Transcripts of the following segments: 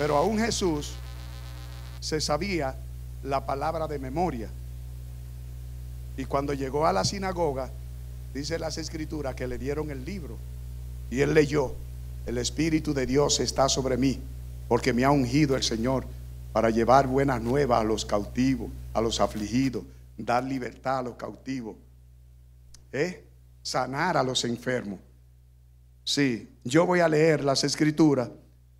Pero aún Jesús se sabía la palabra de memoria. Y cuando llegó a la sinagoga, dice las escrituras que le dieron el libro. Y él leyó, el Espíritu de Dios está sobre mí, porque me ha ungido el Señor para llevar buenas nuevas a los cautivos, a los afligidos, dar libertad a los cautivos, ¿eh? sanar a los enfermos. Sí, yo voy a leer las escrituras,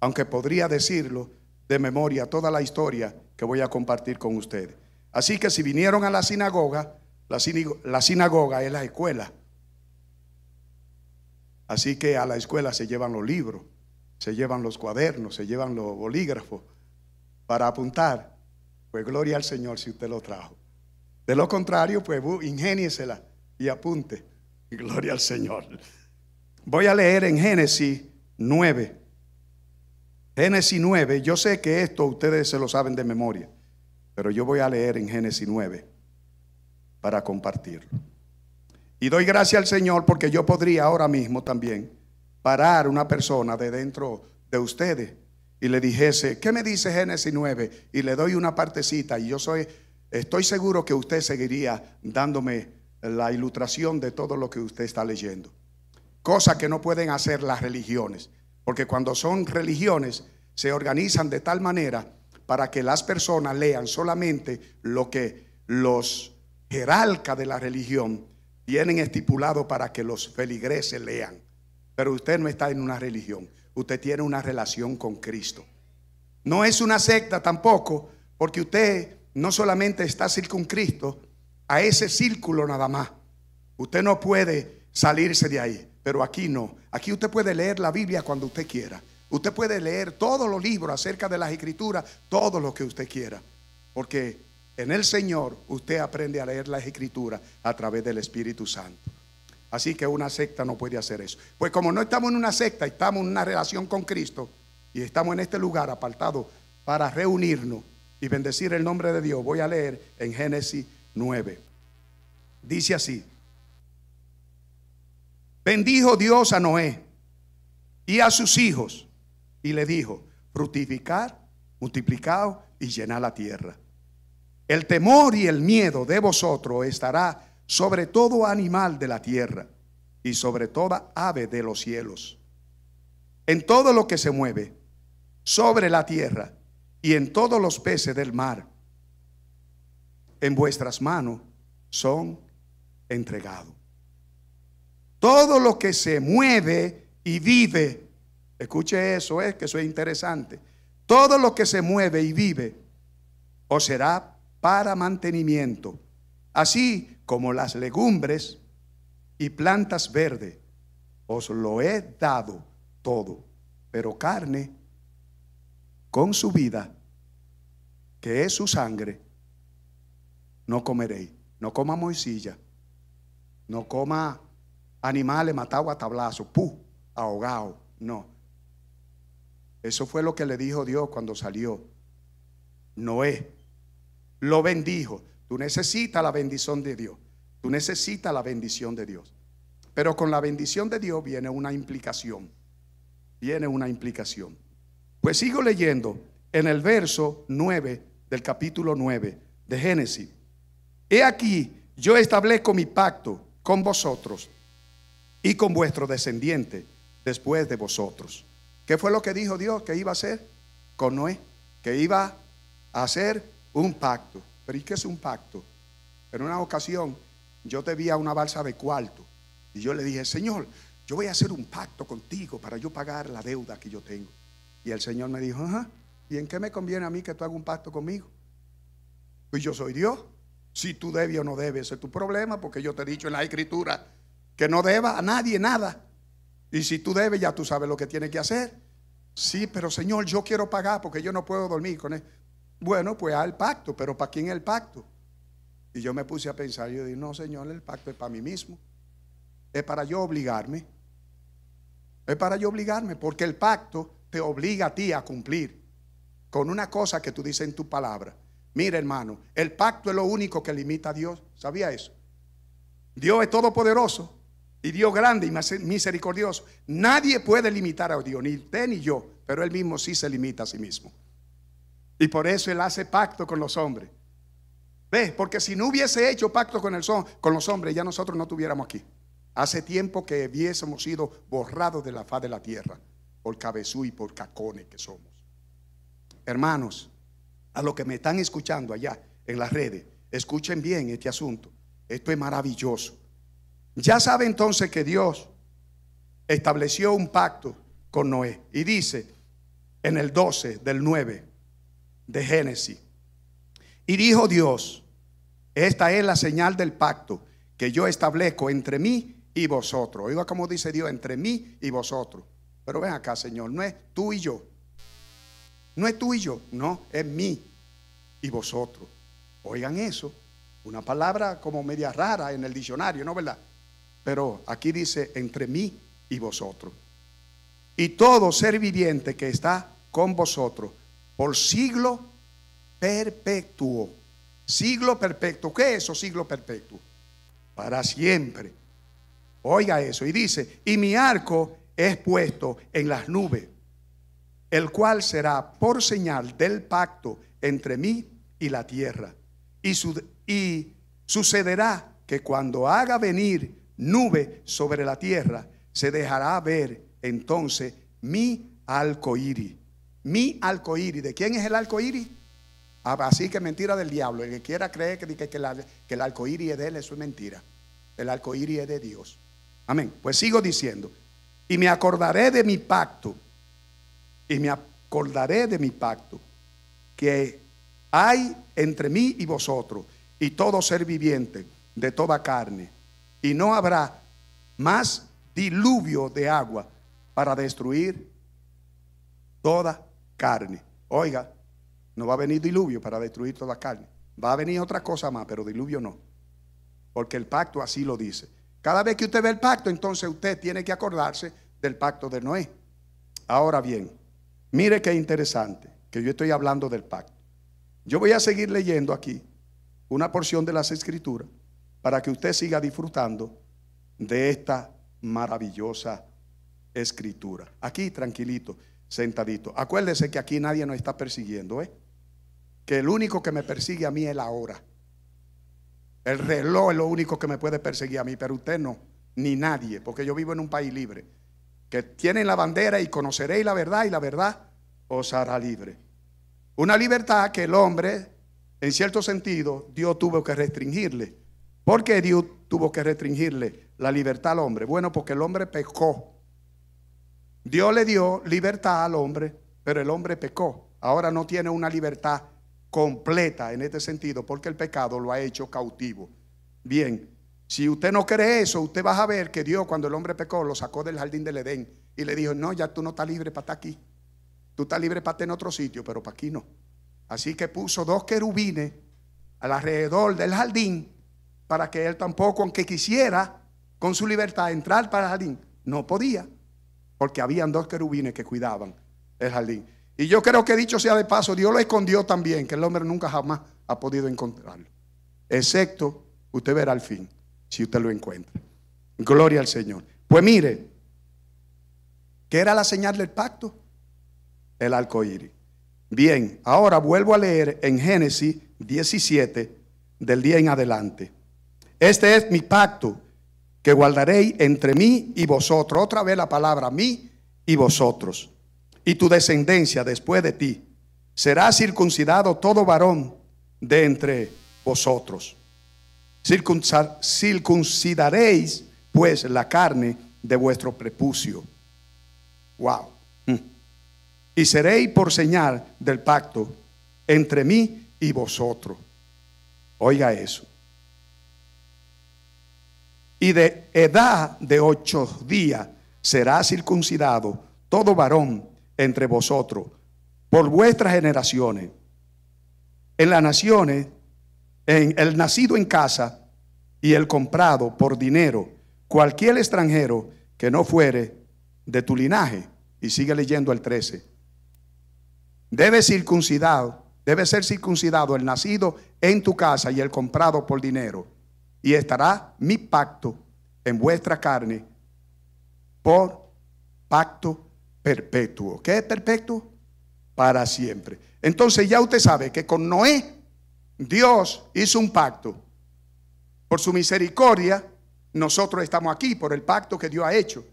aunque podría decirlo de memoria toda la historia que voy a compartir con ustedes. Así que si vinieron a la sinagoga, la, sinagoga es la escuela. Así que a la escuela se llevan los libros, se llevan los cuadernos, se llevan los bolígrafos para apuntar. Pues gloria al Señor si usted lo trajo. De lo contrario, pues ingéniesela y apunte. Gloria al Señor. Voy a leer en Génesis 9. Génesis 9, yo sé que esto ustedes se lo saben de memoria, pero yo voy a leer en Génesis 9 para compartirlo. Y doy gracias al Señor porque yo podría ahora mismo también parar una persona de dentro de ustedes y le dijese, ¿qué me dice Génesis 9? Y le doy una partecita y yo soy Estoy seguro que usted seguiría dándome la ilustración de todo lo que usted está leyendo. Cosa que no pueden hacer las religiones, porque cuando son religiones se organizan de tal manera para que las personas lean solamente lo que los jerarcas de la religión tienen estipulado para que los feligreses lean. Pero usted no está en una religión, usted tiene una relación con Cristo. No es una secta tampoco, porque usted no solamente está circunscrito a ese círculo nada más. Usted no puede salirse de ahí, pero aquí no. Aquí usted puede leer la Biblia cuando usted quiera. Usted puede leer todos los libros acerca de las escrituras, todo lo que usted quiera. Porque en el Señor usted aprende a leer las escrituras a través del Espíritu Santo. Así que una secta no puede hacer eso. Pues como no estamos en una secta, estamos en una relación con Cristo y estamos en este lugar apartado para reunirnos y bendecir el nombre de Dios, voy a leer en Génesis 9. Dice así, bendijo Dios a Noé y a sus hijos y le dijo, fructificar, multiplicar y llenar la tierra. El temor y el miedo de vosotros estará sobre todo animal de la tierra y sobre toda ave de los cielos. En todo lo que se mueve sobre la tierra y en todos los peces del mar. En vuestras manos son entregados. Todo lo que se mueve y vive, escuche eso, es que eso es interesante. Todo lo que se mueve y vive os será para mantenimiento, así como las legumbres y plantas verdes. Os lo he dado todo, pero carne con su vida, que es su sangre, no comeréis. No coma moisilla, no coma animales matados a tablazo, pu, ahogado, no. Eso fue lo que le dijo Dios cuando salió. Noé lo bendijo. Tú necesitas la bendición de Dios. Tú necesitas la bendición de Dios. Pero con la bendición de Dios viene una implicación. Viene una implicación. Pues sigo leyendo en el verso 9 del capítulo 9 de Génesis. He aquí, yo establezco mi pacto con vosotros y con vuestro descendiente después de vosotros. ¿Qué fue lo que dijo Dios que iba a hacer con Noé? Que iba a hacer un pacto. ¿Pero y qué es un pacto? En una ocasión yo te vi a una balsa de cuarto y yo le dije, Señor, yo voy a hacer un pacto contigo para yo pagar la deuda que yo tengo. Y el Señor me dijo, Ajá, ¿y en qué me conviene a mí que tú hagas un pacto conmigo? Pues yo soy Dios. Si tú debes o no debes, ese es tu problema, porque yo te he dicho en la escritura que no deba a nadie nada. Y si tú debes, ya tú sabes lo que tienes que hacer. Sí, pero Señor, yo quiero pagar porque yo no puedo dormir con él. Bueno, pues el pacto, pero ¿para quién el pacto? Y yo me puse a pensar, yo dije, no, Señor, el pacto es para mí mismo. Es para yo obligarme. Es para yo obligarme, porque el pacto te obliga a ti a cumplir con una cosa que tú dices en tu palabra. Mira, hermano, el pacto es lo único que limita a Dios. ¿Sabía eso? Dios es todopoderoso y Dios grande y misericordioso. Nadie puede limitar a Dios, ni usted ni yo. pero él mismo sí se limita a sí mismo. Y por eso él hace pacto con los hombres. ¿Ves? Porque si no hubiese hecho pacto con, el con los hombres, ya nosotros no estuviéramos aquí. Hace tiempo que hubiésemos sido borrados de la faz de la tierra por cabezú y por cacones que somos. Hermanos, a los que me están escuchando allá en las redes, escuchen bien este asunto. Esto es maravilloso. Ya sabe entonces que Dios estableció un pacto con Noé y dice en el 12 del 9 de Génesis, y dijo Dios, esta es la señal del pacto que yo establezco entre mí y vosotros. Oiga como dice Dios, entre mí y vosotros. Pero ven acá, Señor, no es tú y yo. No es tú y yo, no, es mí y vosotros. Oigan eso, una palabra como media rara en el diccionario, ¿no verdad? Pero aquí dice entre mí y vosotros. Y todo ser viviente que está con vosotros por siglo perpetuo. Siglo perpetuo. ¿Qué es eso, siglo perpetuo? Para siempre. Oiga eso. Y dice, y mi arco es puesto en las nubes, el cual será por señal del pacto entre mí y la tierra. Y, y sucederá que cuando haga venir nube sobre la tierra, se dejará ver entonces mi alcoíris. Mi alcoíris. ¿De quién es el alcoíris? Ah, así que mentira del diablo. El que quiera creer que, que, el arcoíris es de él, eso es mentira. El arcoíris es de Dios. Amén. Pues sigo diciendo. Y me acordaré de mi pacto. Y me acordaré de mi pacto. Que hay entre mí y vosotros. Y todo ser viviente de toda carne. Y no habrá más diluvio de agua para destruir toda carne. Oiga, no va a venir diluvio para destruir toda carne. Va a venir otra cosa más, pero diluvio no. Porque el pacto así lo dice. Cada vez que usted ve el pacto, entonces usted tiene que acordarse del pacto de Noé. Ahora bien, mire qué interesante que yo estoy hablando del pacto. Yo voy a seguir leyendo aquí una porción de las escrituras para que usted siga disfrutando de esta maravillosa escritura. Aquí tranquilito, sentadito. Acuérdese que aquí nadie nos está persiguiendo, ¿eh? Que el único que me persigue a mí es la hora. El reloj es lo único que me puede perseguir a mí, pero usted no, ni nadie, porque yo vivo en un país libre, que tiene la bandera y conoceréis la verdad y la verdad os hará libre. Una libertad que el hombre, en cierto sentido, Dios tuvo que restringirle. ¿Por qué Dios tuvo que restringirle la libertad al hombre? Bueno, porque el hombre pecó. Dios le dio libertad al hombre, pero el hombre pecó. Ahora no tiene una libertad completa en este sentido porque el pecado lo ha hecho cautivo. Bien, si usted no cree eso, usted va a ver que Dios cuando el hombre pecó lo sacó del jardín del Edén y le dijo, no, ya tú no estás libre para estar aquí. Tú estás libre para estar en otro sitio, pero para aquí no. Así que puso dos querubines alrededor del jardín para que él tampoco, aunque quisiera con su libertad entrar para el jardín, no podía, porque habían dos querubines que cuidaban el jardín. Y yo creo que dicho sea de paso, Dios lo escondió también, que el hombre nunca jamás ha podido encontrarlo. Excepto, usted verá al fin, si usted lo encuentra. Gloria al Señor. Pues mire, ¿qué era la señal del pacto? El arco Bien, ahora vuelvo a leer en Génesis 17, del día en adelante. Este es mi pacto que guardaréis entre mí y vosotros. Otra vez la palabra mí y vosotros y tu descendencia después de ti. Será circuncidado todo varón de entre vosotros. circuncidaréis pues la carne de vuestro prepucio. Wow. Mm. Y seréis por señal del pacto entre mí y vosotros. Oiga eso. Y de edad de ocho días será circuncidado todo varón entre vosotros por vuestras generaciones. En las naciones, en el nacido en casa y el comprado por dinero, cualquier extranjero que no fuere de tu linaje, y sigue leyendo el 13, debe circuncidado, debe ser circuncidado el nacido en tu casa y el comprado por dinero, y estará mi pacto en vuestra carne por pacto perpetuo. ¿Qué es perpetuo? Para siempre. Entonces ya usted sabe que con Noé Dios hizo un pacto. Por su misericordia, nosotros estamos aquí por el pacto que Dios ha hecho.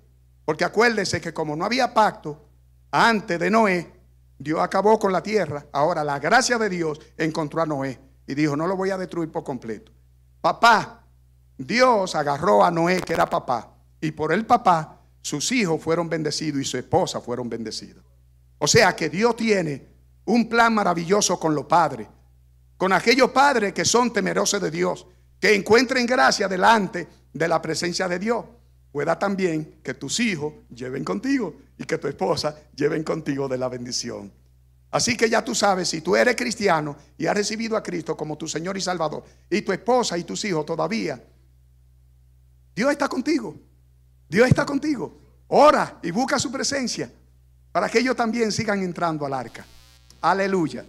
Porque acuérdese que como no había pacto antes de Noé, Dios acabó con la tierra. Ahora la gracia de Dios encontró a Noé y dijo, no lo voy a destruir por completo. Papá, Dios agarró a Noé, que era papá, y por el papá sus hijos fueron bendecidos y su esposa fueron bendecidos. O sea que Dios tiene un plan maravilloso con los padres, con aquellos padres que son temerosos de Dios, que encuentren gracia delante de la presencia de Dios. Pueda también que tus hijos lleven contigo y que tu esposa lleven contigo de la bendición. Así que ya tú sabes, si tú eres cristiano y has recibido a Cristo como tu Señor y Salvador, y tu esposa y tus hijos todavía, Dios está contigo. Dios está contigo. Ora y busca su presencia para que ellos también sigan entrando al arca. Aleluya.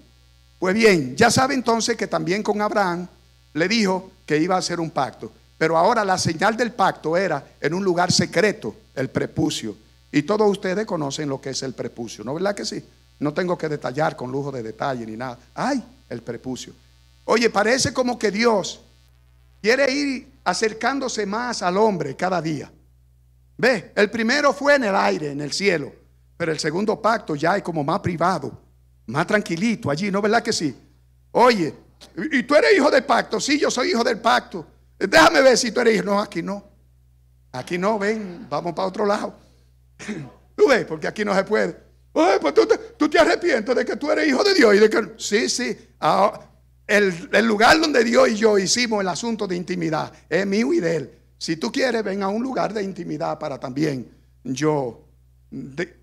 Pues bien, ya sabe entonces que también con Abraham le dijo que iba a hacer un pacto. Pero ahora la señal del pacto era en un lugar secreto, el prepucio. Y todos ustedes conocen lo que es el prepucio, ¿no verdad que sí? No tengo que detallar con lujo de detalle ni nada. ¡Ay! El prepucio. Oye, parece como que Dios quiere ir acercándose más al hombre cada día. Ve, el primero fue en el aire, en el cielo, pero el segundo pacto ya es como más privado, más tranquilito allí, ¿no verdad que sí? Oye, ¿y tú eres hijo del pacto? Sí, yo soy hijo del pacto. Déjame ver si tú eres hijo. No, aquí no. Aquí no, ven, vamos para otro lado. Tú ves, porque aquí no se puede. Oye, pues tú te, arrepientes de que tú eres hijo de Dios y de que... Sí, sí. el, el lugar donde Dios y yo hicimos el asunto de intimidad es mío y de él. Si tú quieres, ven a un lugar de intimidad para también yo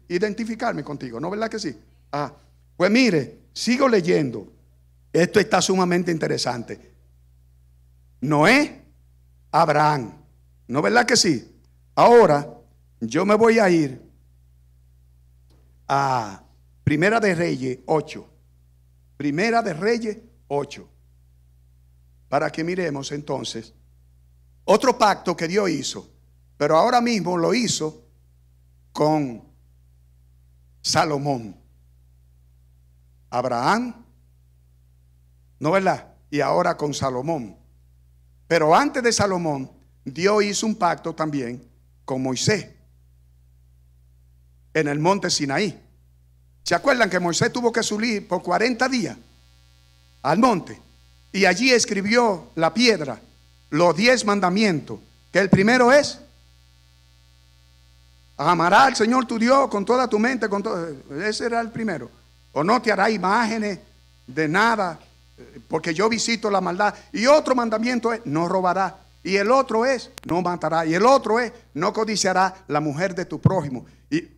identificarme contigo, ¿no verdad que sí? Ah, pues mire, sigo leyendo. Esto está sumamente interesante. Noé, Abraham, ¿no verdad que sí? Ahora yo me voy a ir a Primera de Reyes 8. Primera de Reyes 8. Para que miremos entonces otro pacto que Dios hizo, pero ahora mismo lo hizo con Salomón. Abraham, ¿no verdad? Y ahora con Salomón. Pero antes de Salomón, Dios hizo un pacto también con Moisés en el monte Sinaí. ¿Se acuerdan que Moisés tuvo que subir por 40 días al monte? Y allí escribió la piedra los diez mandamientos. Que el primero es, amarás al Señor tu Dios con toda tu mente, con todo. Ese era el primero. O no te hará imágenes de nada, porque yo visito la maldad. Y otro mandamiento es, no robará. Y el otro es, no matará. Y el otro es, no codiciará la mujer de tu prójimo. ¿Y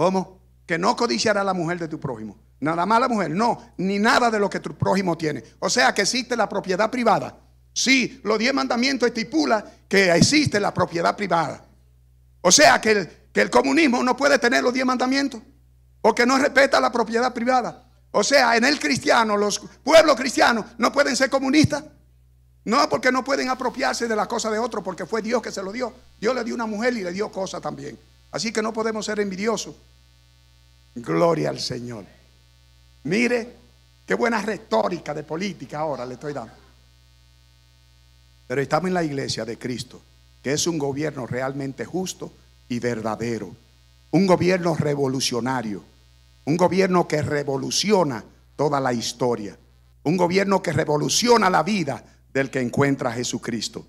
cómo? Que no codiciará la mujer de tu prójimo. Nada más la mujer, no, ni nada de lo que tu prójimo tiene. O sea que existe la propiedad privada. Sí, los diez mandamientos estipulan que existe la propiedad privada. O sea que el, que el comunismo no puede tener los diez mandamientos o que no respeta la propiedad privada. O sea, en el cristiano, los pueblos cristianos no pueden ser comunistas. No, porque no pueden apropiarse de la cosa de otro, porque fue Dios que se lo dio. Dios le dio una mujer y le dio cosa también. Así que no podemos ser envidiosos. Gloria al Señor. Mire, qué buena retórica de política ahora le estoy dando. Pero estamos en la iglesia de Cristo, que es un gobierno realmente justo y verdadero. Un gobierno revolucionario. Un gobierno que revoluciona toda la historia. Un gobierno que revoluciona la vida del que encuentra a Jesucristo.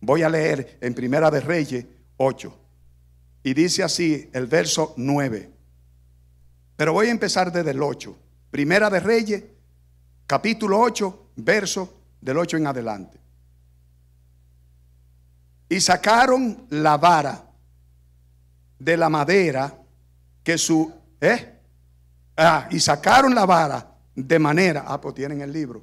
Voy a leer en Primera de Reyes 8. Y dice así el verso 9. Pero voy a empezar desde el 8. Primera de Reyes, capítulo 8, verso del 8 en adelante. Y sacaron la vara de la madera que su... ¿Eh? Ah, y sacaron la vara de manera... Ah, pues tienen el libro.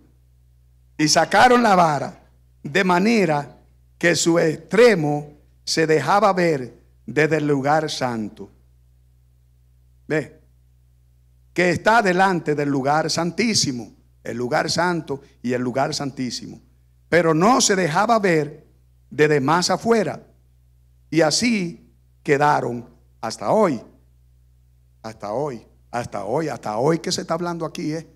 Y sacaron la vara de manera que su extremo se dejaba ver desde el lugar santo. ¿Ve? Que está delante del lugar santísimo, el lugar santo y el lugar santísimo. Pero no se dejaba ver de más afuera. Y así quedaron hasta hoy. Hasta hoy, hasta hoy, hasta hoy que se está hablando aquí, ¿eh?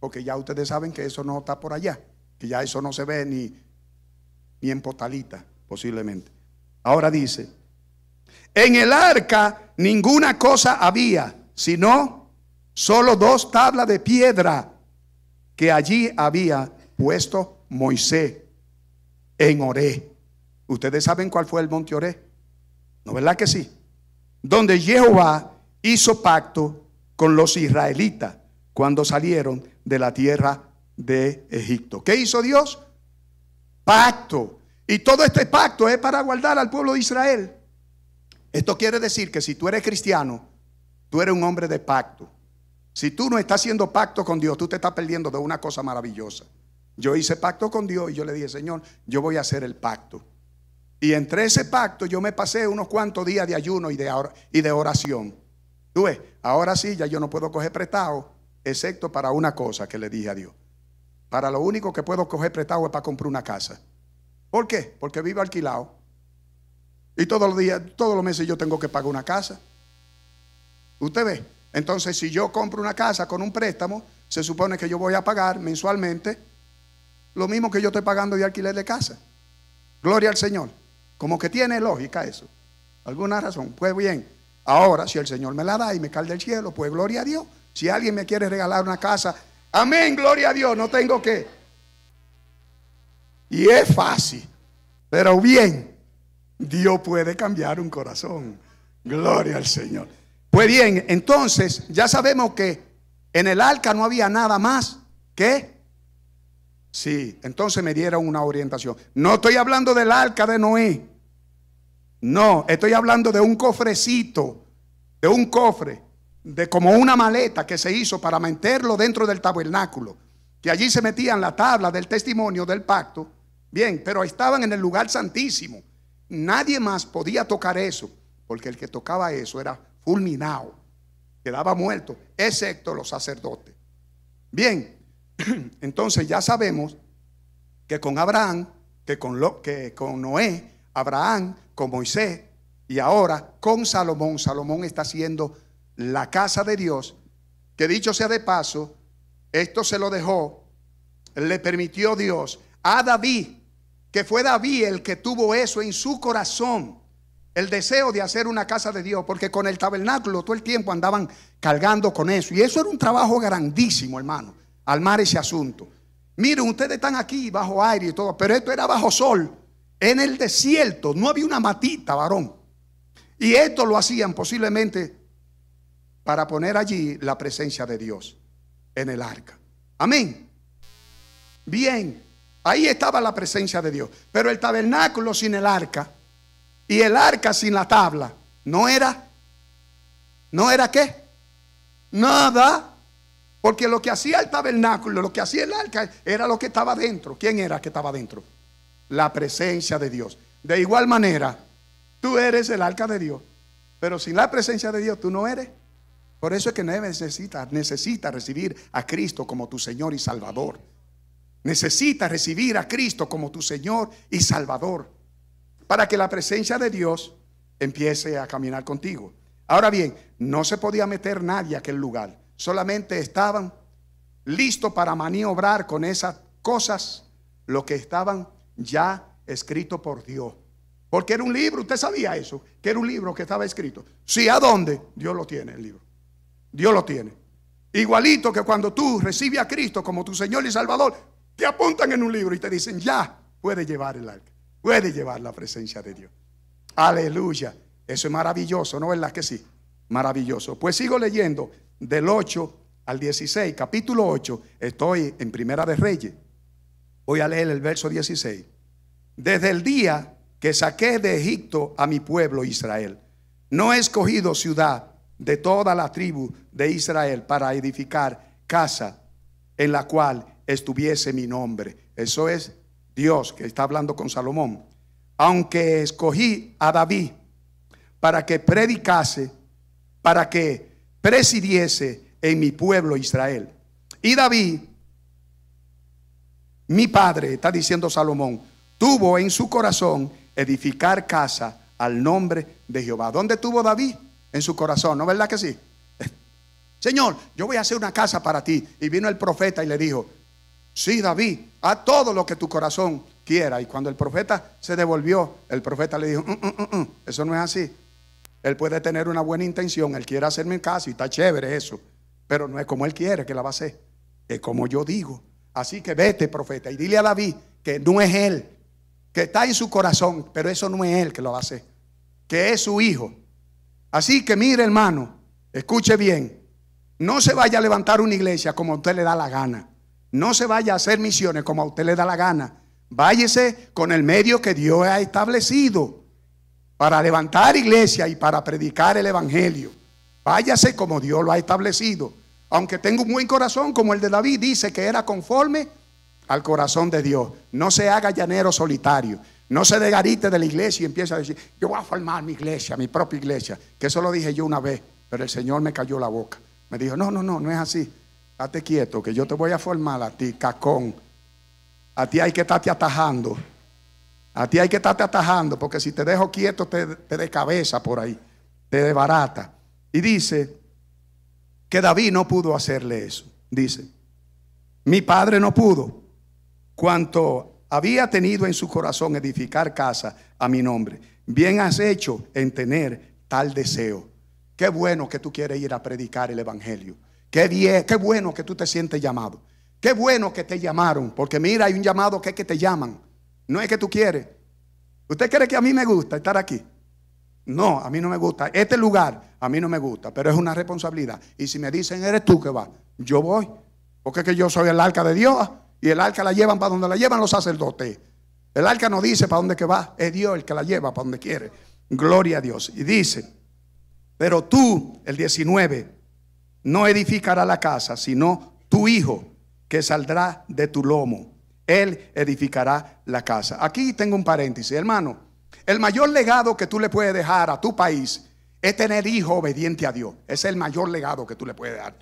Porque ya ustedes saben que eso no está por allá, que ya eso no se ve ni, ni en Potalita, posiblemente. Ahora dice, en el arca ninguna cosa había, sino solo dos tablas de piedra que allí había puesto Moisés en Oré. ¿Ustedes saben cuál fue el monte Oré? ¿No verdad que sí? Donde Jehová hizo pacto con los israelitas cuando salieron de la tierra de Egipto. ¿Qué hizo Dios? Pacto. Y todo este pacto es para guardar al pueblo de Israel. Esto quiere decir que si tú eres cristiano, tú eres un hombre de pacto. Si tú no estás haciendo pacto con Dios, tú te estás perdiendo de una cosa maravillosa. Yo hice pacto con Dios y yo le dije, Señor, yo voy a hacer el pacto. Y entre ese pacto yo me pasé unos cuantos días de ayuno y de, y de oración. Tú ves, ahora sí, ya yo no puedo coger prestado, excepto para una cosa que le dije a Dios. Para lo único que puedo coger prestado es para comprar una casa. ¿Por qué? Porque vivo alquilado. Y todos los días, todos los meses yo tengo que pagar una casa. ¿Usted ve? Entonces, si yo compro una casa con un préstamo, se supone que yo voy a pagar mensualmente lo mismo que yo estoy pagando de alquiler de casa. Gloria al Señor. Como que tiene lógica eso. ¿Alguna razón? Pues bien, ahora si el Señor me la da y me cae del cielo, pues gloria a Dios. Si alguien me quiere regalar una casa, amén, gloria a Dios, no tengo que. Y es fácil, pero bien, Dios puede cambiar un corazón. Gloria al Señor. Pues bien, entonces ya sabemos que en el arca no había nada más que Sí, entonces me dieron una orientación. No estoy hablando del arca de Noé. No, estoy hablando de un cofrecito, de un cofre, de como una maleta que se hizo para meterlo dentro del tabernáculo. Que allí se metían la tabla del testimonio del pacto. Bien, pero estaban en el lugar santísimo. Nadie más podía tocar eso, porque el que tocaba eso era fulminado, quedaba muerto, excepto los sacerdotes. Bien, Entonces ya sabemos que con Abraham, que con, lo, que con Noé, Abraham, con Moisés y ahora con Salomón, Salomón está haciendo la casa de Dios, que dicho sea de paso, esto se lo dejó, le permitió Dios a David, que fue David el que tuvo eso en su corazón, el deseo de hacer una casa de Dios, porque con el tabernáculo todo el tiempo andaban cargando con eso, y eso era un trabajo grandísimo, hermano al mar ese asunto. Miren, ustedes están aquí bajo aire y todo, pero esto era bajo sol, en el desierto, no había una matita, varón. Y esto lo hacían posiblemente para poner allí la presencia de Dios en el arca. Amén. Bien, ahí estaba la presencia de Dios. Pero el tabernáculo sin el arca y el arca sin la tabla, no era, no era qué? Nada. Porque lo que hacía el tabernáculo, lo que hacía el arca, era lo que estaba dentro. ¿Quién era que estaba dentro? La presencia de Dios. De igual manera, tú eres el arca de Dios. Pero sin la presencia de Dios, tú no eres. Por eso es que necesitas necesita recibir a Cristo como tu Señor y Salvador. Necesitas recibir a Cristo como tu Señor y Salvador. Para que la presencia de Dios empiece a caminar contigo. Ahora bien, no se podía meter nadie a aquel lugar solamente estaban listos para maniobrar con esas cosas lo que estaban ya escrito por Dios. Porque era un libro, usted sabía eso, que era un libro que estaba escrito. Sí, ¿a dónde? Dios lo tiene el libro. Dios lo tiene. Igualito que cuando tú recibes a Cristo como tu Señor y Salvador, te apuntan en un libro y te dicen, ya, puede llevar el arca, puede llevar la presencia de Dios. Aleluya. Eso es maravilloso, ¿no verdad que sí? Maravilloso. Pues sigo leyendo del 8 al 16, capítulo 8, estoy en Primera de Reyes. Voy a leer el verso 16. Desde el día que saqué de Egipto a mi pueblo Israel, no he escogido ciudad de toda la tribu de Israel para edificar casa en la cual estuviese mi nombre. Eso es Dios que está hablando con Salomón. Aunque escogí a David para que predicase, para que presidiese en mi pueblo Israel. Y David, mi padre, está diciendo Salomón, tuvo en su corazón edificar casa al nombre de Jehová. ¿Dónde tuvo David? En su corazón, ¿no verdad que sí? Señor, yo voy a hacer una casa para ti. Y vino el profeta y le dijo, sí, David, haz todo lo que tu corazón quiera. Y cuando el profeta se devolvió, el profeta le dijo, "Mm, mm, mm, eso no es así. Él puede tener una buena intención, él quiere hacerme caso y está chévere eso, pero no es como él quiere que la va a hacer, es como yo digo. Así que vete, profeta, y dile a David que no es él, que está en su corazón, pero eso no es él que lo va a hacer, que es su hijo. Así que mire, hermano, escuche bien, no se vaya a levantar una iglesia como a usted le da la gana. No se vaya a hacer misiones como a usted le da la gana. Váyese con el medio que Dios ha establecido para levantar iglesia y para predicar el evangelio. Váyase como Dios lo ha establecido. Aunque tenga un buen corazón como el de David, dice que era conforme al corazón de Dios. No se haga llanero solitario. No se degarite de la iglesia y empieza a decir, yo voy a formar mi iglesia, mi propia iglesia. Que eso lo dije yo una vez, pero el Señor me cayó la boca. Me dijo, no, no, no, no es así. Date quieto, que yo te voy a formar a ti, cacón. A ti hay que estarte atajando. A ti hay que estarte atajando, porque si te dejo quieto, te, te de cabeza por ahí, te de barata. Y dice que David no pudo hacerle eso. Dice, mi padre no pudo, cuanto había tenido en su corazón edificar casa a mi nombre. Bien has hecho en tener tal deseo. Qué bueno que tú quieres ir a predicar el evangelio. Qué bien, qué bueno que tú te sientes llamado. Qué bueno que te llamaron, porque mira, hay un llamado que es que te llaman. No es que tú quieres. ¿Usted cree que a mí me gusta estar aquí? No, a mí no me gusta. Este lugar a mí no me gusta, pero es una responsabilidad. Y si me dicen, eres tú que vas, yo voy. Porque es que yo soy el arca de Dios y el arca la llevan para donde la llevan los sacerdotes. El arca no dice para dónde que va, es Dios el que la lleva para donde quiere. Gloria a Dios. Y dice, pero tú, el 19, no edificará la casa, sino tu hijo que saldrá de tu lomo. Él edificará la casa. Aquí tengo un paréntesis, hermano. El mayor legado que tú le puedes dejar a tu país es tener hijo obediente a Dios. Es el mayor legado que tú le puedes dar.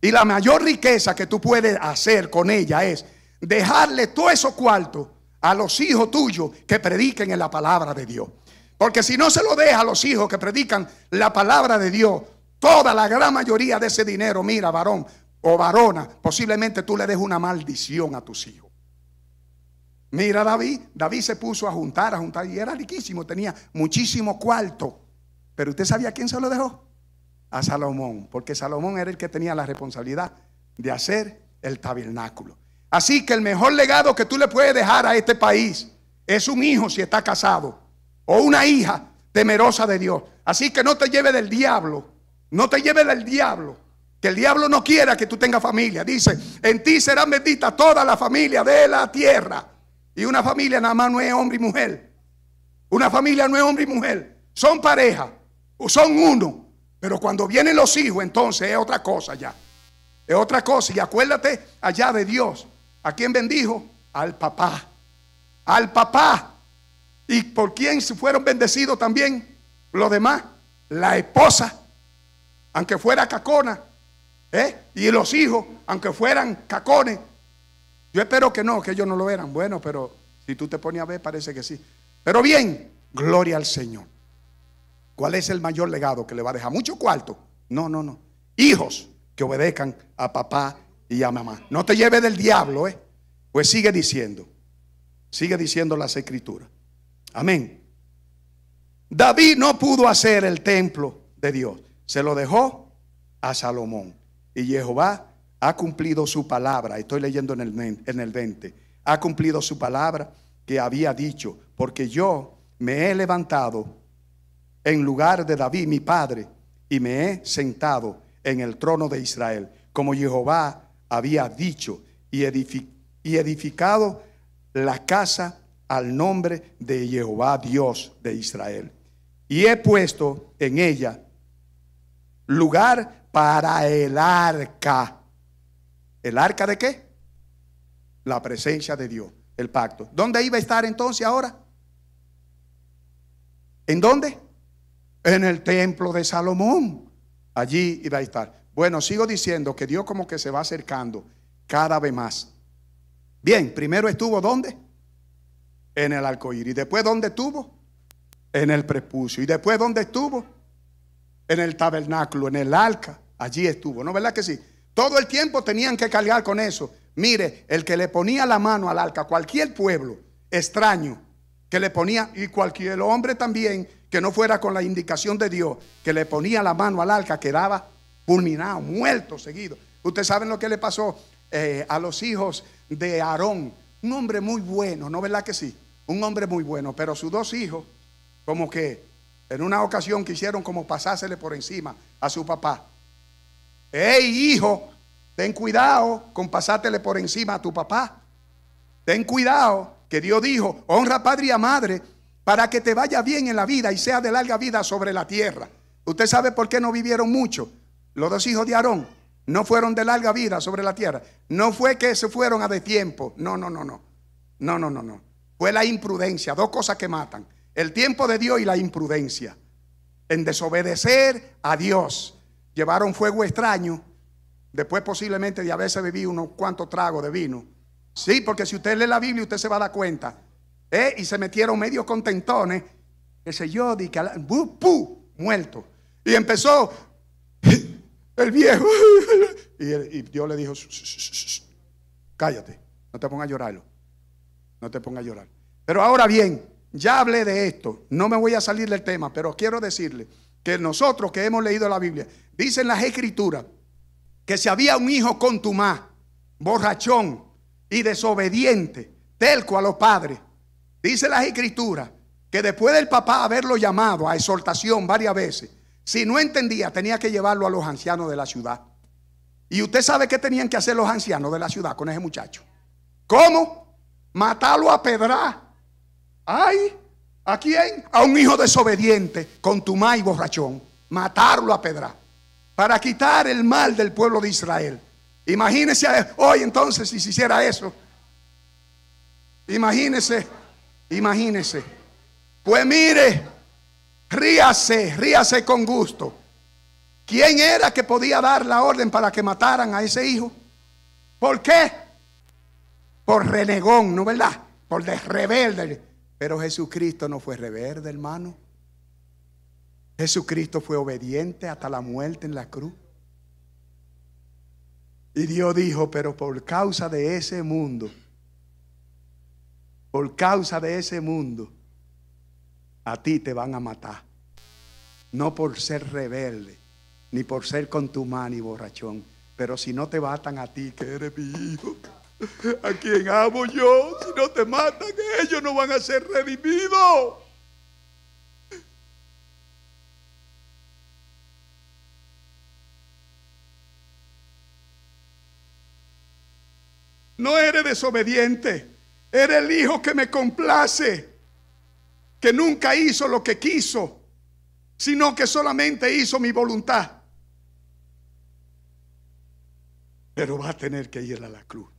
Y la mayor riqueza que tú puedes hacer con ella es dejarle todo eso cuarto a los hijos tuyos que prediquen en la palabra de Dios. Porque si no se lo deja a los hijos que predican la palabra de Dios, toda la gran mayoría de ese dinero, mira, varón o varona, posiblemente tú le des una maldición a tus hijos. Mira David, David se puso a juntar, a juntar y era riquísimo, tenía muchísimo cuarto. Pero usted sabía quién se lo dejó? A Salomón, porque Salomón era el que tenía la responsabilidad de hacer el tabernáculo. Así que el mejor legado que tú le puedes dejar a este país es un hijo si está casado o una hija temerosa de Dios. Así que no te lleve del diablo, no te lleve del diablo. Que el diablo no quiera que tú tengas familia. Dice, en ti serán benditas toda la familia de la tierra. Y una familia nada más no es hombre y mujer. Una familia no es hombre y mujer. Son pareja, o son uno. Pero cuando vienen los hijos, entonces es otra cosa ya. Es otra cosa. Y acuérdate allá de Dios. ¿A quién bendijo? Al papá. Al papá. ¿Y por quién fueron bendecidos también los demás? La esposa, aunque fuera cacona. ¿eh? Y los hijos, aunque fueran cacones. Yo espero que no, que ellos no lo eran. Bueno, pero si tú te pones a ver, parece que sí. Pero bien, gloria al Señor. ¿Cuál es el mayor legado que le va a dejar? ¿Mucho cuarto? No, no, no. Hijos que obedezcan a papá y a mamá. No te lleves del diablo, ¿eh? Pues sigue diciendo. Sigue diciendo las escrituras. Amén. David no pudo hacer el templo de Dios. Se lo dejó a Salomón. Y Jehová ha cumplido su palabra. Estoy leyendo en el, en el 20. Ha cumplido su palabra que había dicho. Porque yo me he levantado en lugar de David, mi padre, y me he sentado en el trono de Israel, como Jehová había dicho, y, y edificado la casa al nombre de Jehová Dios de Israel. Y he puesto en ella lugar para el arca. ¿El arca de qué? La presencia de Dios, el pacto. ¿Dónde iba a estar entonces ahora? ¿En dónde? En el templo de Salomón. Allí iba a estar. Bueno, sigo diciendo que Dios como que se va acercando cada vez más. Bien, primero estuvo ¿dónde? en el arcoíris. ¿Y después dónde estuvo? En el prepucio. ¿Y después dónde estuvo? En el tabernáculo, en el arca. allí estuvo, ¿no verdad que sí? Todo el tiempo tenían que cargar con eso. Mire, el que le ponía la mano al arca, cualquier pueblo extraño que le ponía, y cualquier hombre también que no fuera con la indicación de Dios, que le ponía la mano al arca, quedaba fulminado, muerto seguido. Ustedes saben lo que le pasó eh, a los hijos de Aarón. Un hombre muy bueno, ¿no verdad que sí? Un hombre muy bueno, pero sus dos hijos, como que en una ocasión quisieron como pasársele por encima a su papá. Hey, hijo, ten cuidado con pasártele por encima a tu papá. Ten cuidado que Dios dijo, honra a padre y a madre para que te vaya bien en la vida y sea de larga vida sobre la tierra. ¿Usted sabe por qué no vivieron mucho? Los dos hijos de Aarón no fueron de larga vida sobre la tierra. No fue que se fueron a de tiempo. No, no, no, no. No, no, no, no. Fue la imprudencia. Dos cosas que matan. El tiempo de Dios y la imprudencia. En desobedecer a Dios. Llevaron fuego extraño. Después posiblemente de haberse bebido unos cuantos tragos de vino. Sí, porque si usted lee la Biblia usted se va a dar cuenta. ¿Eh? Y se metieron medio contentones. Ese yo, di que, muerto. Y empezó el viejo. Y, Dios le dijo, cállate, no te pongas a llorarlo. No te pongas a llorar. Pero ahora bien, ya hablé de esto, no me voy a salir del tema, pero quiero decirle que nosotros que hemos leído la Biblia, dicen las escrituras que si había un hijo contumaz, borrachón y desobediente, telco a los padres, dice las escrituras que después del papá haberlo llamado a exhortación varias veces, si no entendía, tenía que llevarlo a los ancianos de la ciudad. Y usted sabe qué tenían que hacer los ancianos de la ciudad con ese muchacho. ¿Cómo? Matarlo a pedra. Ay, ¿a quién? A un hijo desobediente, con tu y borrachón. Matarlo a pedra. Para quitar el mal del pueblo de Israel. Imagínese hoy entonces si se hiciera eso. Imagínese, imagínese. Pues mire, Ríase, ríase con gusto. ¿Quién era que podía dar la orden para que mataran a ese hijo? ¿Por qué? Por renegón, ¿no verdad? Por rebelde. Pero Jesucristo no fue rebelde, hermano. Jesucristo fue obediente hasta la muerte en la cruz. Y Dios dijo, pero por causa de ese mundo, por causa de ese mundo, a ti te van a matar. No por ser rebelde, ni por ser contumán y borrachón, pero si no te matan a ti, que eres mi hijo, a quien amo yo, si no te matan, ellos no van a ser redimidos. No eres desobediente, eres el hijo que me complace que nunca hizo lo que quiso, sino que solamente hizo mi voluntad. Pero va a tener que ir a la cruz.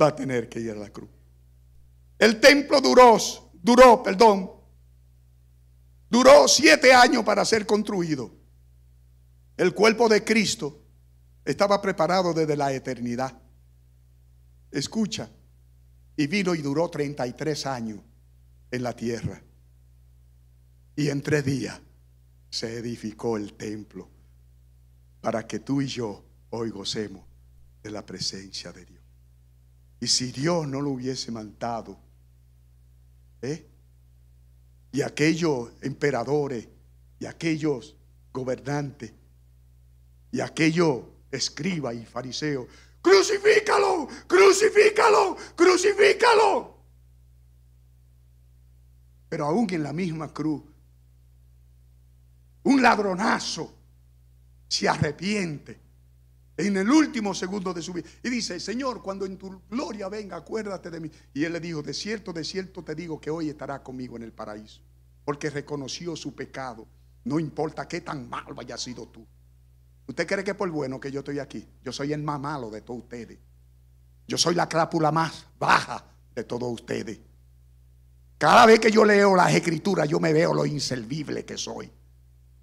Va a tener que ir a la cruz. El templo duró, duró, perdón, duró siete años para ser construido. El cuerpo de Cristo estaba preparado desde la eternidad. Escucha, y vino y duró 33 años en la tierra. Y en tres días se edificó el templo para que tú y yo hoy gocemos de la presencia de Dios. Y si Dios no lo hubiese mandado, ¿eh? y aquellos emperadores, y aquellos gobernantes, y aquellos escribas y fariseos, crucifícalo, crucifícalo, crucifícalo. Pero aún en la misma cruz, un ladronazo se arrepiente en el último segundo de su vida y dice, Señor, cuando en tu gloria venga, acuérdate de mí. Y él le dijo, de cierto, de cierto te digo que hoy estará conmigo en el paraíso, porque reconoció su pecado. No importa qué tan malo haya sido tú. ¿Usted cree que por bueno que yo estoy aquí? Yo soy el más malo de todos ustedes. Yo soy la crápula más baja de todos ustedes. Cada vez que yo leo las escrituras, yo me veo lo inservible que soy.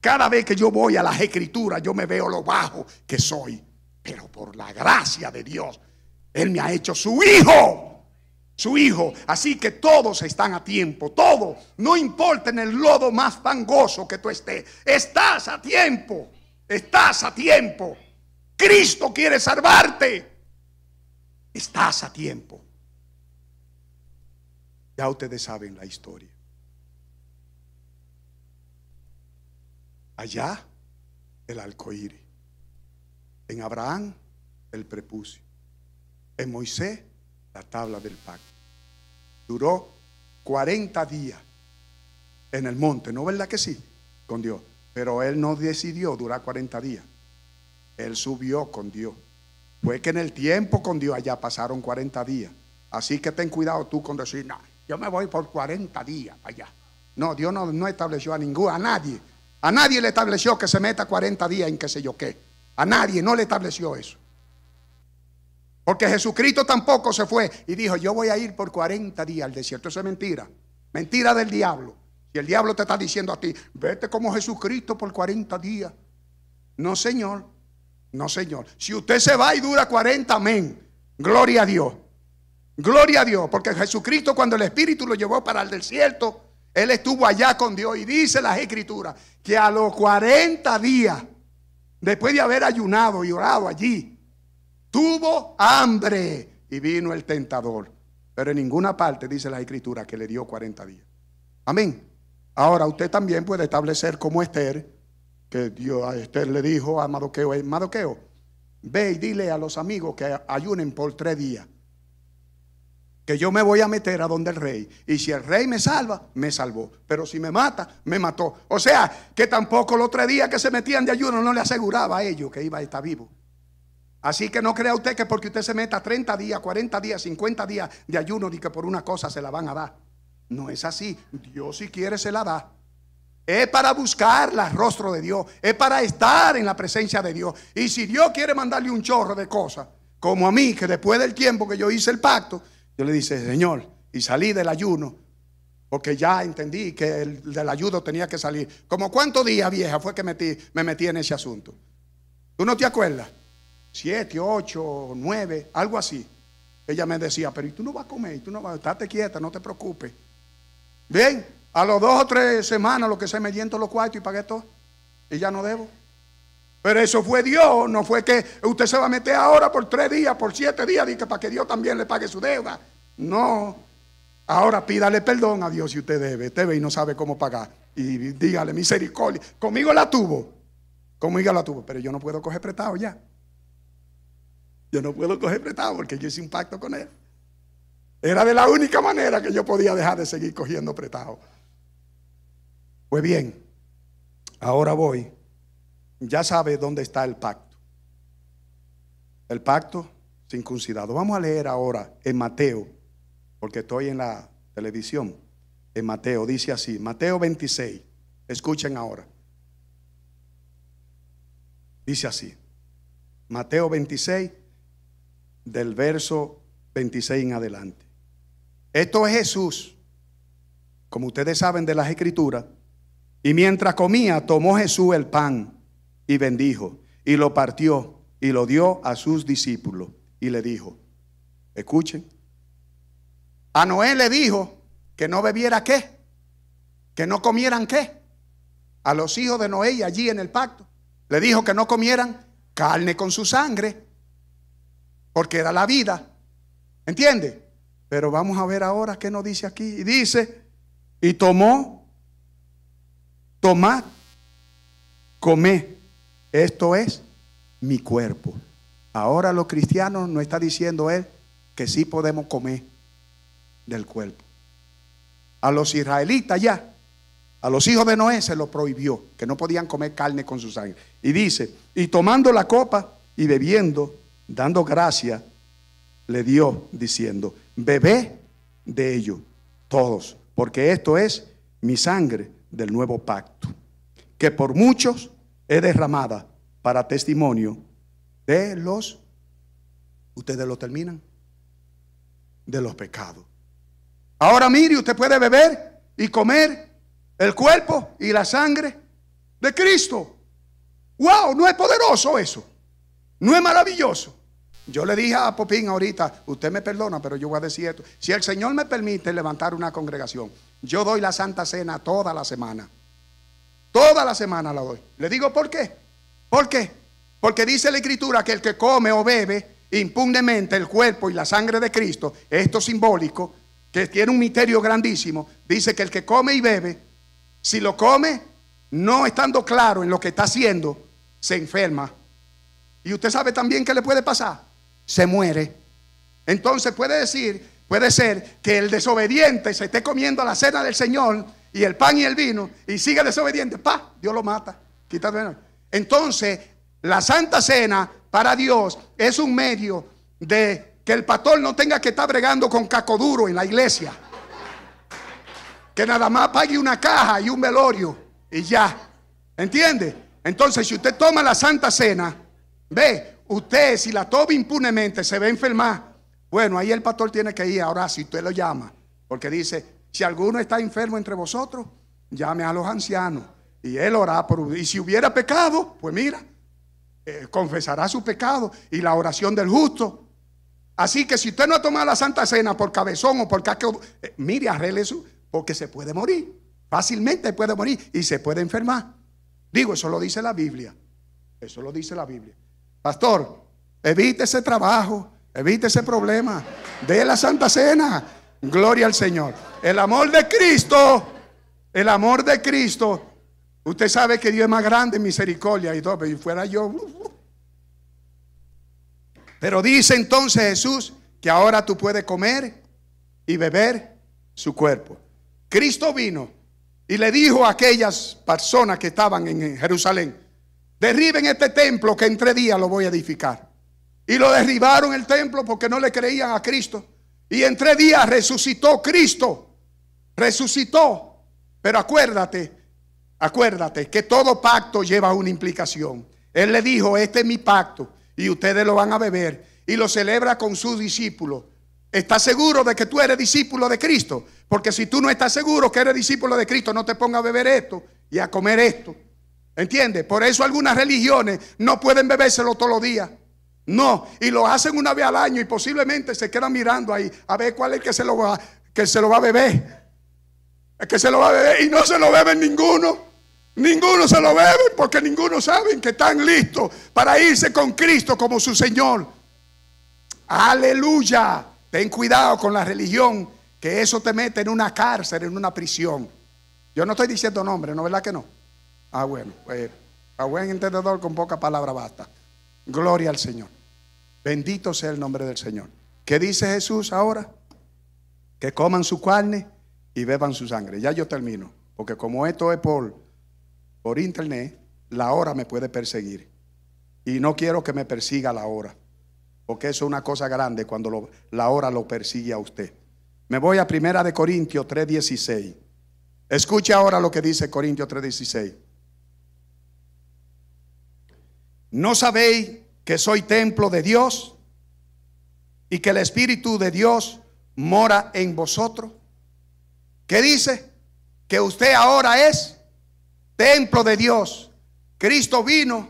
Cada vez que yo voy a las escrituras, yo me veo lo bajo que soy. Pero por la gracia de Dios, Él me ha hecho su hijo. Su hijo. Así que todos están a tiempo. Todos. No importa en el lodo más fangoso que tú estés. Estás a tiempo. Estás a tiempo. Cristo quiere salvarte. Estás a tiempo. Ya ustedes saben la historia. Allá el arcoíris. En Abraham el prepucio. En Moisés la tabla del pacto. Duró 40 días en el monte, ¿no verdad que sí? Con Dios. Pero él no decidió durar 40 días. Él subió con Dios. Fue que en el tiempo con Dios allá pasaron 40 días. Así que ten cuidado tú con decir, no, yo me voy por 40 días allá. No, Dios no, no estableció a ninguno, a nadie. A nadie le estableció que se meta 40 días en qué sé yo qué. A nadie no le estableció eso. Porque Jesucristo tampoco se fue y dijo, yo voy a ir por 40 días al desierto. Eso es mentira. Mentira del diablo. Y el diablo te está diciendo a ti, vete como Jesucristo por 40 días. No, Señor. No, Señor. Si usted se va y dura 40, amén. Gloria a Dios. Gloria a Dios. Porque Jesucristo cuando el Espíritu lo llevó para el desierto, Él estuvo allá con Dios. Y dice las escrituras que a los 40 días, después de haber ayunado y orado allí, tuvo hambre y vino el tentador. Pero en ninguna parte dice la escritura que le dio 40 días. Amén. Ahora usted también puede establecer como Esther, que Dios a Esther le dijo a Madoqueo, eh, Madoqueo, ve y dile a los amigos que ayunen por tres días. Que yo me voy a meter a donde el rey. Y si el rey me salva, me salvó. Pero si me mata, me mató. O sea, que tampoco los tres días que se metían de ayuno no le aseguraba a ellos que iba a estar vivo. Así que no crea usted que porque usted se meta 30 días, 40 días, 50 días de ayuno, y que por una cosa se la van a dar. No es así. Dios si quiere se la da. Es para buscar el rostro de Dios. Es para estar en la presencia de Dios. Y si Dios quiere mandarle un chorro de cosas, como a mí, que después del tiempo que yo hice el pacto, yo le dice, Señor, y salí del ayuno, porque ya entendí que el del ayuno tenía que salir. Como cuántos días, vieja, fue que metí, me metí en ese asunto. ¿Tú no te acuerdas? siete, ocho, nueve, algo así. Ella me decía, pero ¿y tú no vas a comer? ¿Y tú no vas? Estate quieta, no te preocupes. Bien, a los dos o tres semanas lo que se me diento los cuartos y pagué todo. Y ya no debo. Pero eso fue Dios, no fue que usted se va a meter ahora por tres días, por siete días, y que para que Dios también le pague su deuda. No. Ahora pídale perdón a Dios si usted debe. Usted ve y no sabe cómo pagar. Y dígale misericordia. Conmigo la tuvo. Conmigo la tuvo. Pero yo no puedo coger prestado ya. Yo no puedo coger prestado porque yo hice un pacto con él. Era de la única manera que yo podía dejar de seguir cogiendo prestado. Pues bien, ahora voy. Ya sabe dónde está el pacto. El pacto circuncidado. Vamos a leer ahora en Mateo, porque estoy en la televisión. En Mateo dice así, Mateo 26. Escuchen ahora. Dice así. Mateo 26 del verso 26 en adelante. Esto es Jesús, como ustedes saben de las escrituras, y mientras comía tomó Jesús el pan y bendijo y lo partió y lo dio a sus discípulos y le dijo, escuchen, a Noé le dijo que no bebiera qué, que no comieran qué, a los hijos de Noé y allí en el pacto, le dijo que no comieran carne con su sangre porque era la vida. ¿Entiende? Pero vamos a ver ahora qué nos dice aquí. Y dice, y tomó, tomad, comé. Esto es mi cuerpo. Ahora los cristianos no está diciendo él que sí podemos comer del cuerpo. A los israelitas ya, a los hijos de Noé se lo prohibió, que no podían comer carne con su sangre. Y dice, y tomando la copa y bebiendo, dando gracia, le dio diciendo, bebé de ello, todos, porque esto es mi sangre del nuevo pacto, que por muchos es derramada para testimonio de los, ustedes lo terminan, de los pecados. Ahora mire, usted puede beber y comer el cuerpo y la sangre de Cristo. ¡Wow! ¿No es poderoso eso? ¿No es maravilloso? Yo le dije a Popín ahorita, usted me perdona, pero yo voy a decir esto. Si el Señor me permite levantar una congregación, yo doy la Santa Cena toda la semana. Toda la semana la doy. Le digo por qué. ¿Por qué? Porque dice la escritura que el que come o bebe impunemente el cuerpo y la sangre de Cristo, esto simbólico, que tiene un misterio grandísimo, dice que el que come y bebe, si lo come no estando claro en lo que está haciendo, se enferma. Y usted sabe también qué le puede pasar. Se muere. Entonces puede decir, puede ser que el desobediente se esté comiendo la cena del Señor y el pan y el vino y siga desobediente. Pa, Dios lo mata. Entonces, la Santa Cena para Dios es un medio de que el pastor no tenga que estar bregando con caco duro en la iglesia. Que nada más pague una caja y un velorio y ya. ¿Entiende? Entonces, si usted toma la Santa Cena, ve, usted si la toma impunemente se ve enfermar. Bueno, ahí el pastor tiene que ir ahora si usted lo llama. Porque dice, si alguno está enfermo entre vosotros, llame a los ancianos. Y él orará por Y si hubiera pecado, pues mira, eh, confesará su pecado y la oración del justo. Así que si usted no ha tomado la Santa Cena por cabezón o por caco, eh, mire, arregle eso, porque se puede morir. Fácilmente puede morir y se puede enfermar. Digo, eso lo dice la Biblia. Eso lo dice la Biblia. Pastor, evite ese trabajo, evite ese problema. De la Santa Cena. Gloria al Señor. El amor de Cristo, el amor de Cristo. Usted sabe que Dios es más grande en misericordia y todo, pero fuera yo. Uh, uh. Pero dice entonces Jesús que ahora tú puedes comer y beber su cuerpo. Cristo vino y le dijo a aquellas personas que estaban en Jerusalén, derriben este templo que en tres días lo voy a edificar. Y lo derribaron el templo porque no le creían a Cristo. Y en tres días resucitó Cristo. Resucitó. Pero acuérdate, acuérdate que todo pacto lleva una implicación. Él le dijo, este es mi pacto y ustedes lo van a beber. Y lo celebra con sus discípulos. ¿Estás seguro de que tú eres discípulo de Cristo? Porque si tú no estás seguro que eres discípulo de Cristo, no te pongas a beber esto y a comer esto. ¿Entiendes? Por eso algunas religiones no pueden bebérselo todos los días. No, y lo hacen una vez al año y posiblemente se quedan mirando ahí a ver cuál es el que se lo va, que se lo va a beber. El que se lo va a beber y no se lo beben ninguno. Ninguno se lo bebe porque ninguno saben que están listos para irse con Cristo como su Señor. Aleluya. Ten cuidado con la religión, que eso te mete en una cárcel, en una prisión. Yo no estoy diciendo nombre, ¿no verdad que no? Ah, bueno, pues a buen entendedor con poca palabra basta. Gloria al Señor. Bendito sea el nombre del Señor. ¿Qué dice Jesús ahora? Que coman su carne y beban su sangre. Ya yo termino, porque como esto es por, por internet, la hora me puede perseguir. Y no quiero que me persiga la hora. Porque eso es una cosa grande cuando la hora lo persigue a usted. Me voy a Primera de Corintios 3:16. Escuche ahora lo que dice Corintios 3:16. ¿No sabéis que soy templo de Dios y que el Espíritu de Dios mora en vosotros? ¿Qué dice? Que usted ahora es templo de Dios. Cristo vino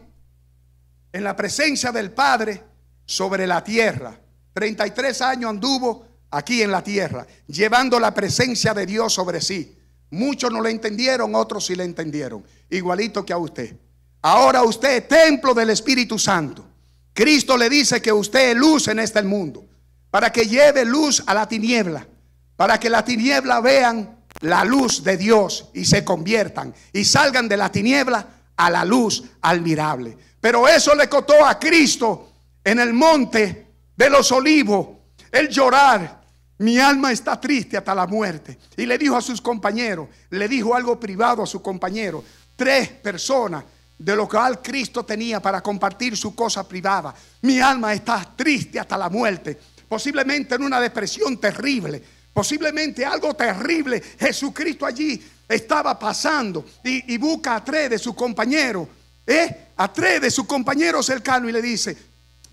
en la presencia del Padre sobre la tierra. 33 años anduvo aquí en la tierra, llevando la presencia de Dios sobre sí. Muchos no le entendieron, otros sí le entendieron, igualito que a usted. Ahora usted es templo del Espíritu Santo. Cristo le dice que usted es luz en este mundo, para que lleve luz a la tiniebla, para que la tiniebla vean la luz de Dios y se conviertan y salgan de la tiniebla a la luz admirable. Pero eso le costó a Cristo en el monte de los olivos, el llorar. Mi alma está triste hasta la muerte. Y le dijo a sus compañeros, le dijo algo privado a su compañero. Tres personas de lo cual Cristo tenía para compartir su cosa privada. Mi alma está triste hasta la muerte. Posiblemente en una depresión terrible. Posiblemente algo terrible. Jesucristo allí estaba pasando y, busca a tres de sus compañeros. ¿eh? A tres de sus compañeros cercanos y le dice,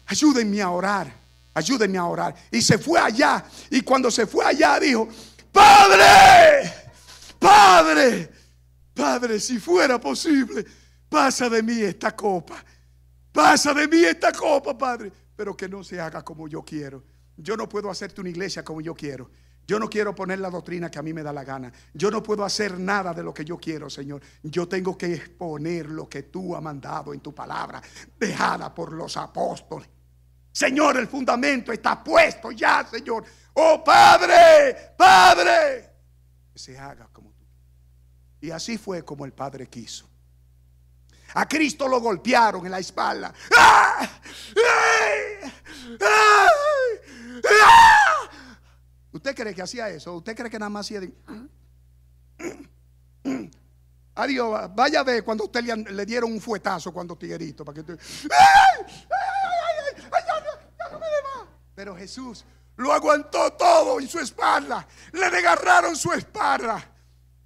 ayúdenme a orar, ayúdenme a orar. Y se fue allá. Y cuando se fue allá dijo, Padre, Padre, Padre, si fuera posible, pasa de mí esta copa. Pasa de mí esta copa, Padre. Pero que no se haga como yo quiero. Yo no puedo hacerte una iglesia como yo quiero. Yo no quiero poner la doctrina que a mí me da la gana. Yo no puedo hacer nada de lo que yo quiero, Señor. Yo tengo que exponer lo que tú has mandado en tu palabra, dejada por los apóstoles. Señor, el fundamento está puesto ya, Señor. Oh Padre, Padre, que se haga como tú. Y así fue como el Padre quiso. A Cristo lo golpearon en la espalda. ¡Ah! ¿Usted cree que hacía eso? ¿Usted cree que nada más hacía. Adiós, vaya a ver cuando usted le, dieron un fuetazo cuando tiguerito para que usted... Pero Jesús lo aguantó todo en su espalda. Le desgarraron su espalda.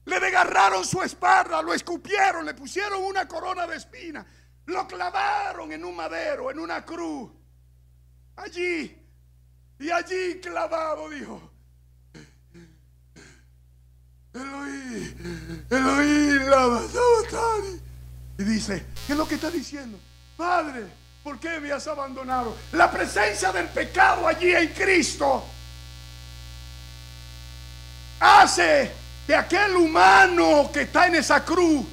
Le desgarraron su espalda, lo escupieron, le pusieron una corona de espina, lo clavaron en un madero, en una cruz. Allí, y allí clavado, dijo, Eloí, Eloí, lava, Y dice, ¿qué es lo que está diciendo? Padre, ¿por qué me has abandonado? La presencia del pecado allí en Cristo hace que aquel humano que está en esa cruz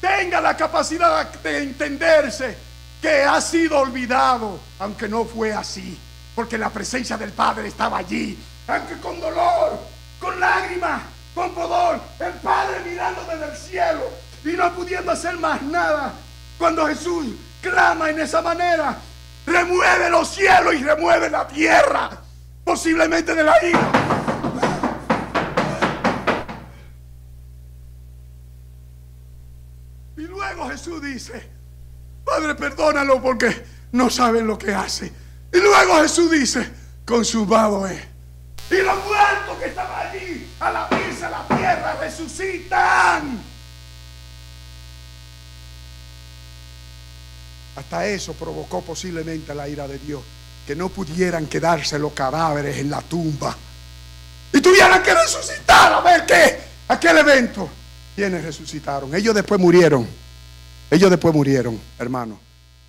tenga la capacidad de entenderse que ha sido olvidado, aunque no fue así, porque la presencia del Padre estaba allí, aunque con dolor, con lágrimas, con pudor, el Padre mirando desde el cielo y no pudiendo hacer más nada. Cuando Jesús clama en esa manera, remueve los cielos y remueve la tierra, posiblemente de la ira. Y luego Jesús dice, Padre, perdónalo porque no saben lo que hace. Y luego Jesús dice, consumado es. Y los muertos que estaban a la a la tierra resucitan. Hasta eso provocó posiblemente la ira de Dios. Que no pudieran quedarse los cadáveres en la tumba. Y tuvieran que resucitar a ver qué. Aquel evento. ¿Quiénes resucitaron? Ellos después murieron. Ellos después murieron, hermano.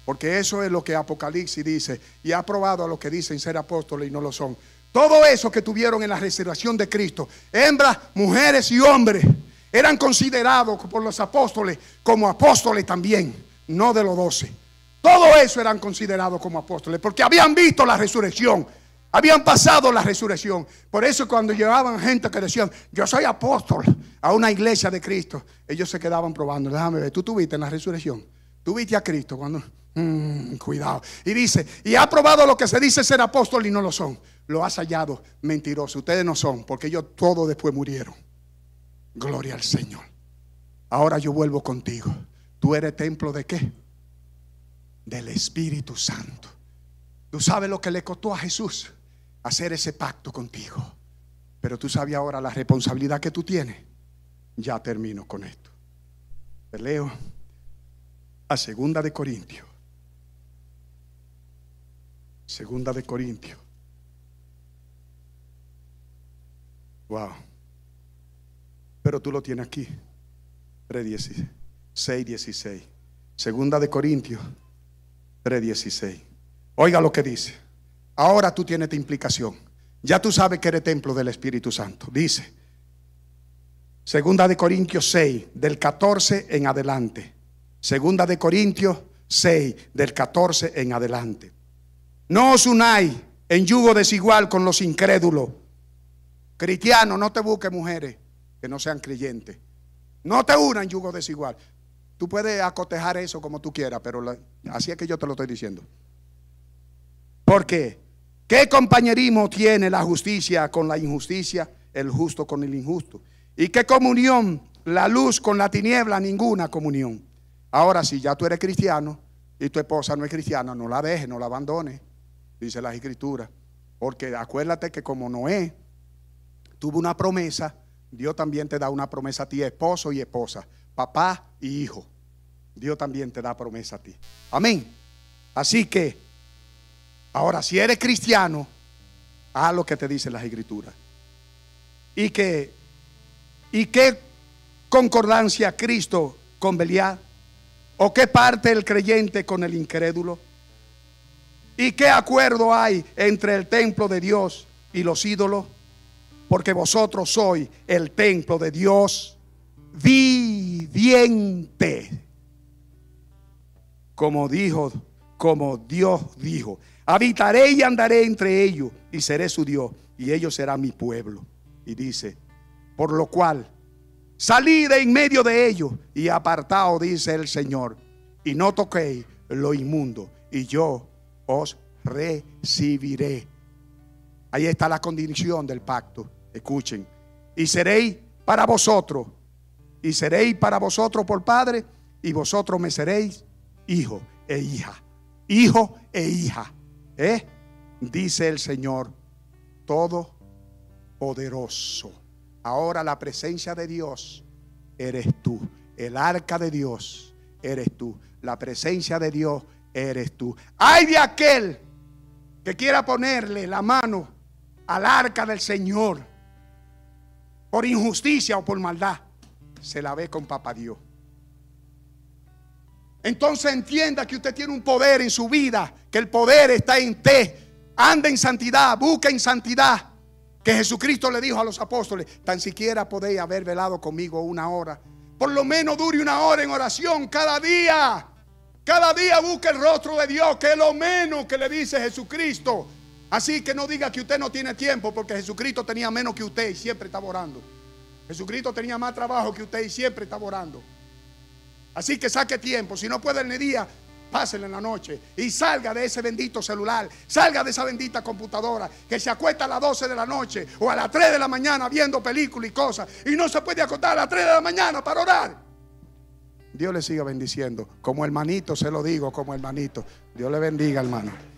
Porque eso es lo que Apocalipsis dice. Y ha probado a los que dicen ser apóstoles y no lo son. Todo eso que tuvieron en la reservación de Cristo, hembras, mujeres y hombres, eran considerados por los apóstoles como apóstoles también, no de los doce. Todo eso eran considerados como apóstoles, porque habían visto la resurrección, habían pasado la resurrección. Por eso cuando llevaban gente que decían, yo soy apóstol a una iglesia de Cristo, ellos se quedaban probando. Déjame ver, tú tuviste en la resurrección, tú viste a Cristo cuando... Mm, cuidado. Y dice, y ha probado lo que se dice ser apóstol y no lo son lo has hallado mentiroso. Ustedes no son, porque ellos todos después murieron. Gloria al Señor. Ahora yo vuelvo contigo. ¿Tú eres templo de qué? Del Espíritu Santo. Tú sabes lo que le costó a Jesús hacer ese pacto contigo. Pero tú sabes ahora la responsabilidad que tú tienes. Ya termino con esto. Te leo a Segunda de Corintios. Segunda de Corintios. Wow. Pero tú lo tienes aquí. 3, 16. Segunda de Corintios 3.16. Oiga lo que dice. Ahora tú tienes esta implicación. Ya tú sabes que eres templo del Espíritu Santo. Dice. Segunda de Corintios 6, del 14 en adelante. Segunda de Corintios 6, del 14 en adelante. No os unáis en yugo desigual con los incrédulos Cristiano, no te busques mujeres que no sean creyentes. No te unan yugo desigual. Tú puedes acotejar eso como tú quieras, pero así es que yo te lo estoy diciendo. ¿Por qué? ¿Qué compañerismo tiene la justicia con la injusticia, el justo con el injusto? ¿Y qué comunión la luz con la tiniebla? Ninguna comunión. Ahora, si ya tú eres cristiano y tu esposa no es cristiana, no la dejes, no la abandones, dice la escritura. Porque acuérdate que como Noé tuvo una promesa, Dios también te da una promesa a ti, esposo y esposa, papá y hijo. Dios también te da promesa a ti. Amén. Así que, ahora si eres cristiano, haz lo que te dice las escrituras. Y que, y qué concordancia Cristo con Belial, o qué parte el creyente con el incrédulo, y qué acuerdo hay entre el templo de Dios y los ídolos, porque vosotros sois el templo de Dios viviente. Como dijo, como Dios dijo, habitaré y andaré entre ellos y seré su Dios y ellos serán mi pueblo. Y dice, por lo cual salid en medio de ellos y apartaos, dice el Señor, y no toquéis lo inmundo y yo os recibiré. Ahí está la condición del pacto. Escuchen. Y seréis para vosotros. Y seréis para vosotros por padre. Y vosotros me seréis hijo e hija. Hijo e hija. ¿Eh? Dice el Señor Todopoderoso. Ahora la presencia de Dios eres tú. El arca de Dios eres tú. La presencia de Dios eres tú. Hay de aquel que quiera ponerle la mano al arca del Señor por injusticia o por maldad, se la ve con papá Dios. Entonces entienda que usted tiene un poder en su vida, que el poder está en usted. Anda en santidad, busca en santidad. Que Jesucristo le dijo a los apóstoles, tan siquiera podéis haber velado conmigo una hora. Por lo menos dure una hora en oración cada día. Cada día busca el rostro de Dios, que es lo menos que le dice Jesucristo. Así que no diga que usted no tiene tiempo, porque Jesucristo tenía menos que usted y siempre estaba orando. Jesucristo tenía más trabajo que usted y siempre estaba orando. Así que saque tiempo. Si no puede en el día, pásele en la noche y salga de ese bendito celular, salga de esa bendita computadora que se acuesta a las 12 de la noche o a las 3 de la mañana viendo películas y cosas y no se puede acostar a las 3 de la mañana para orar. Dios le siga bendiciendo. Como hermanito se lo digo, como hermanito. Dios le bendiga, hermano.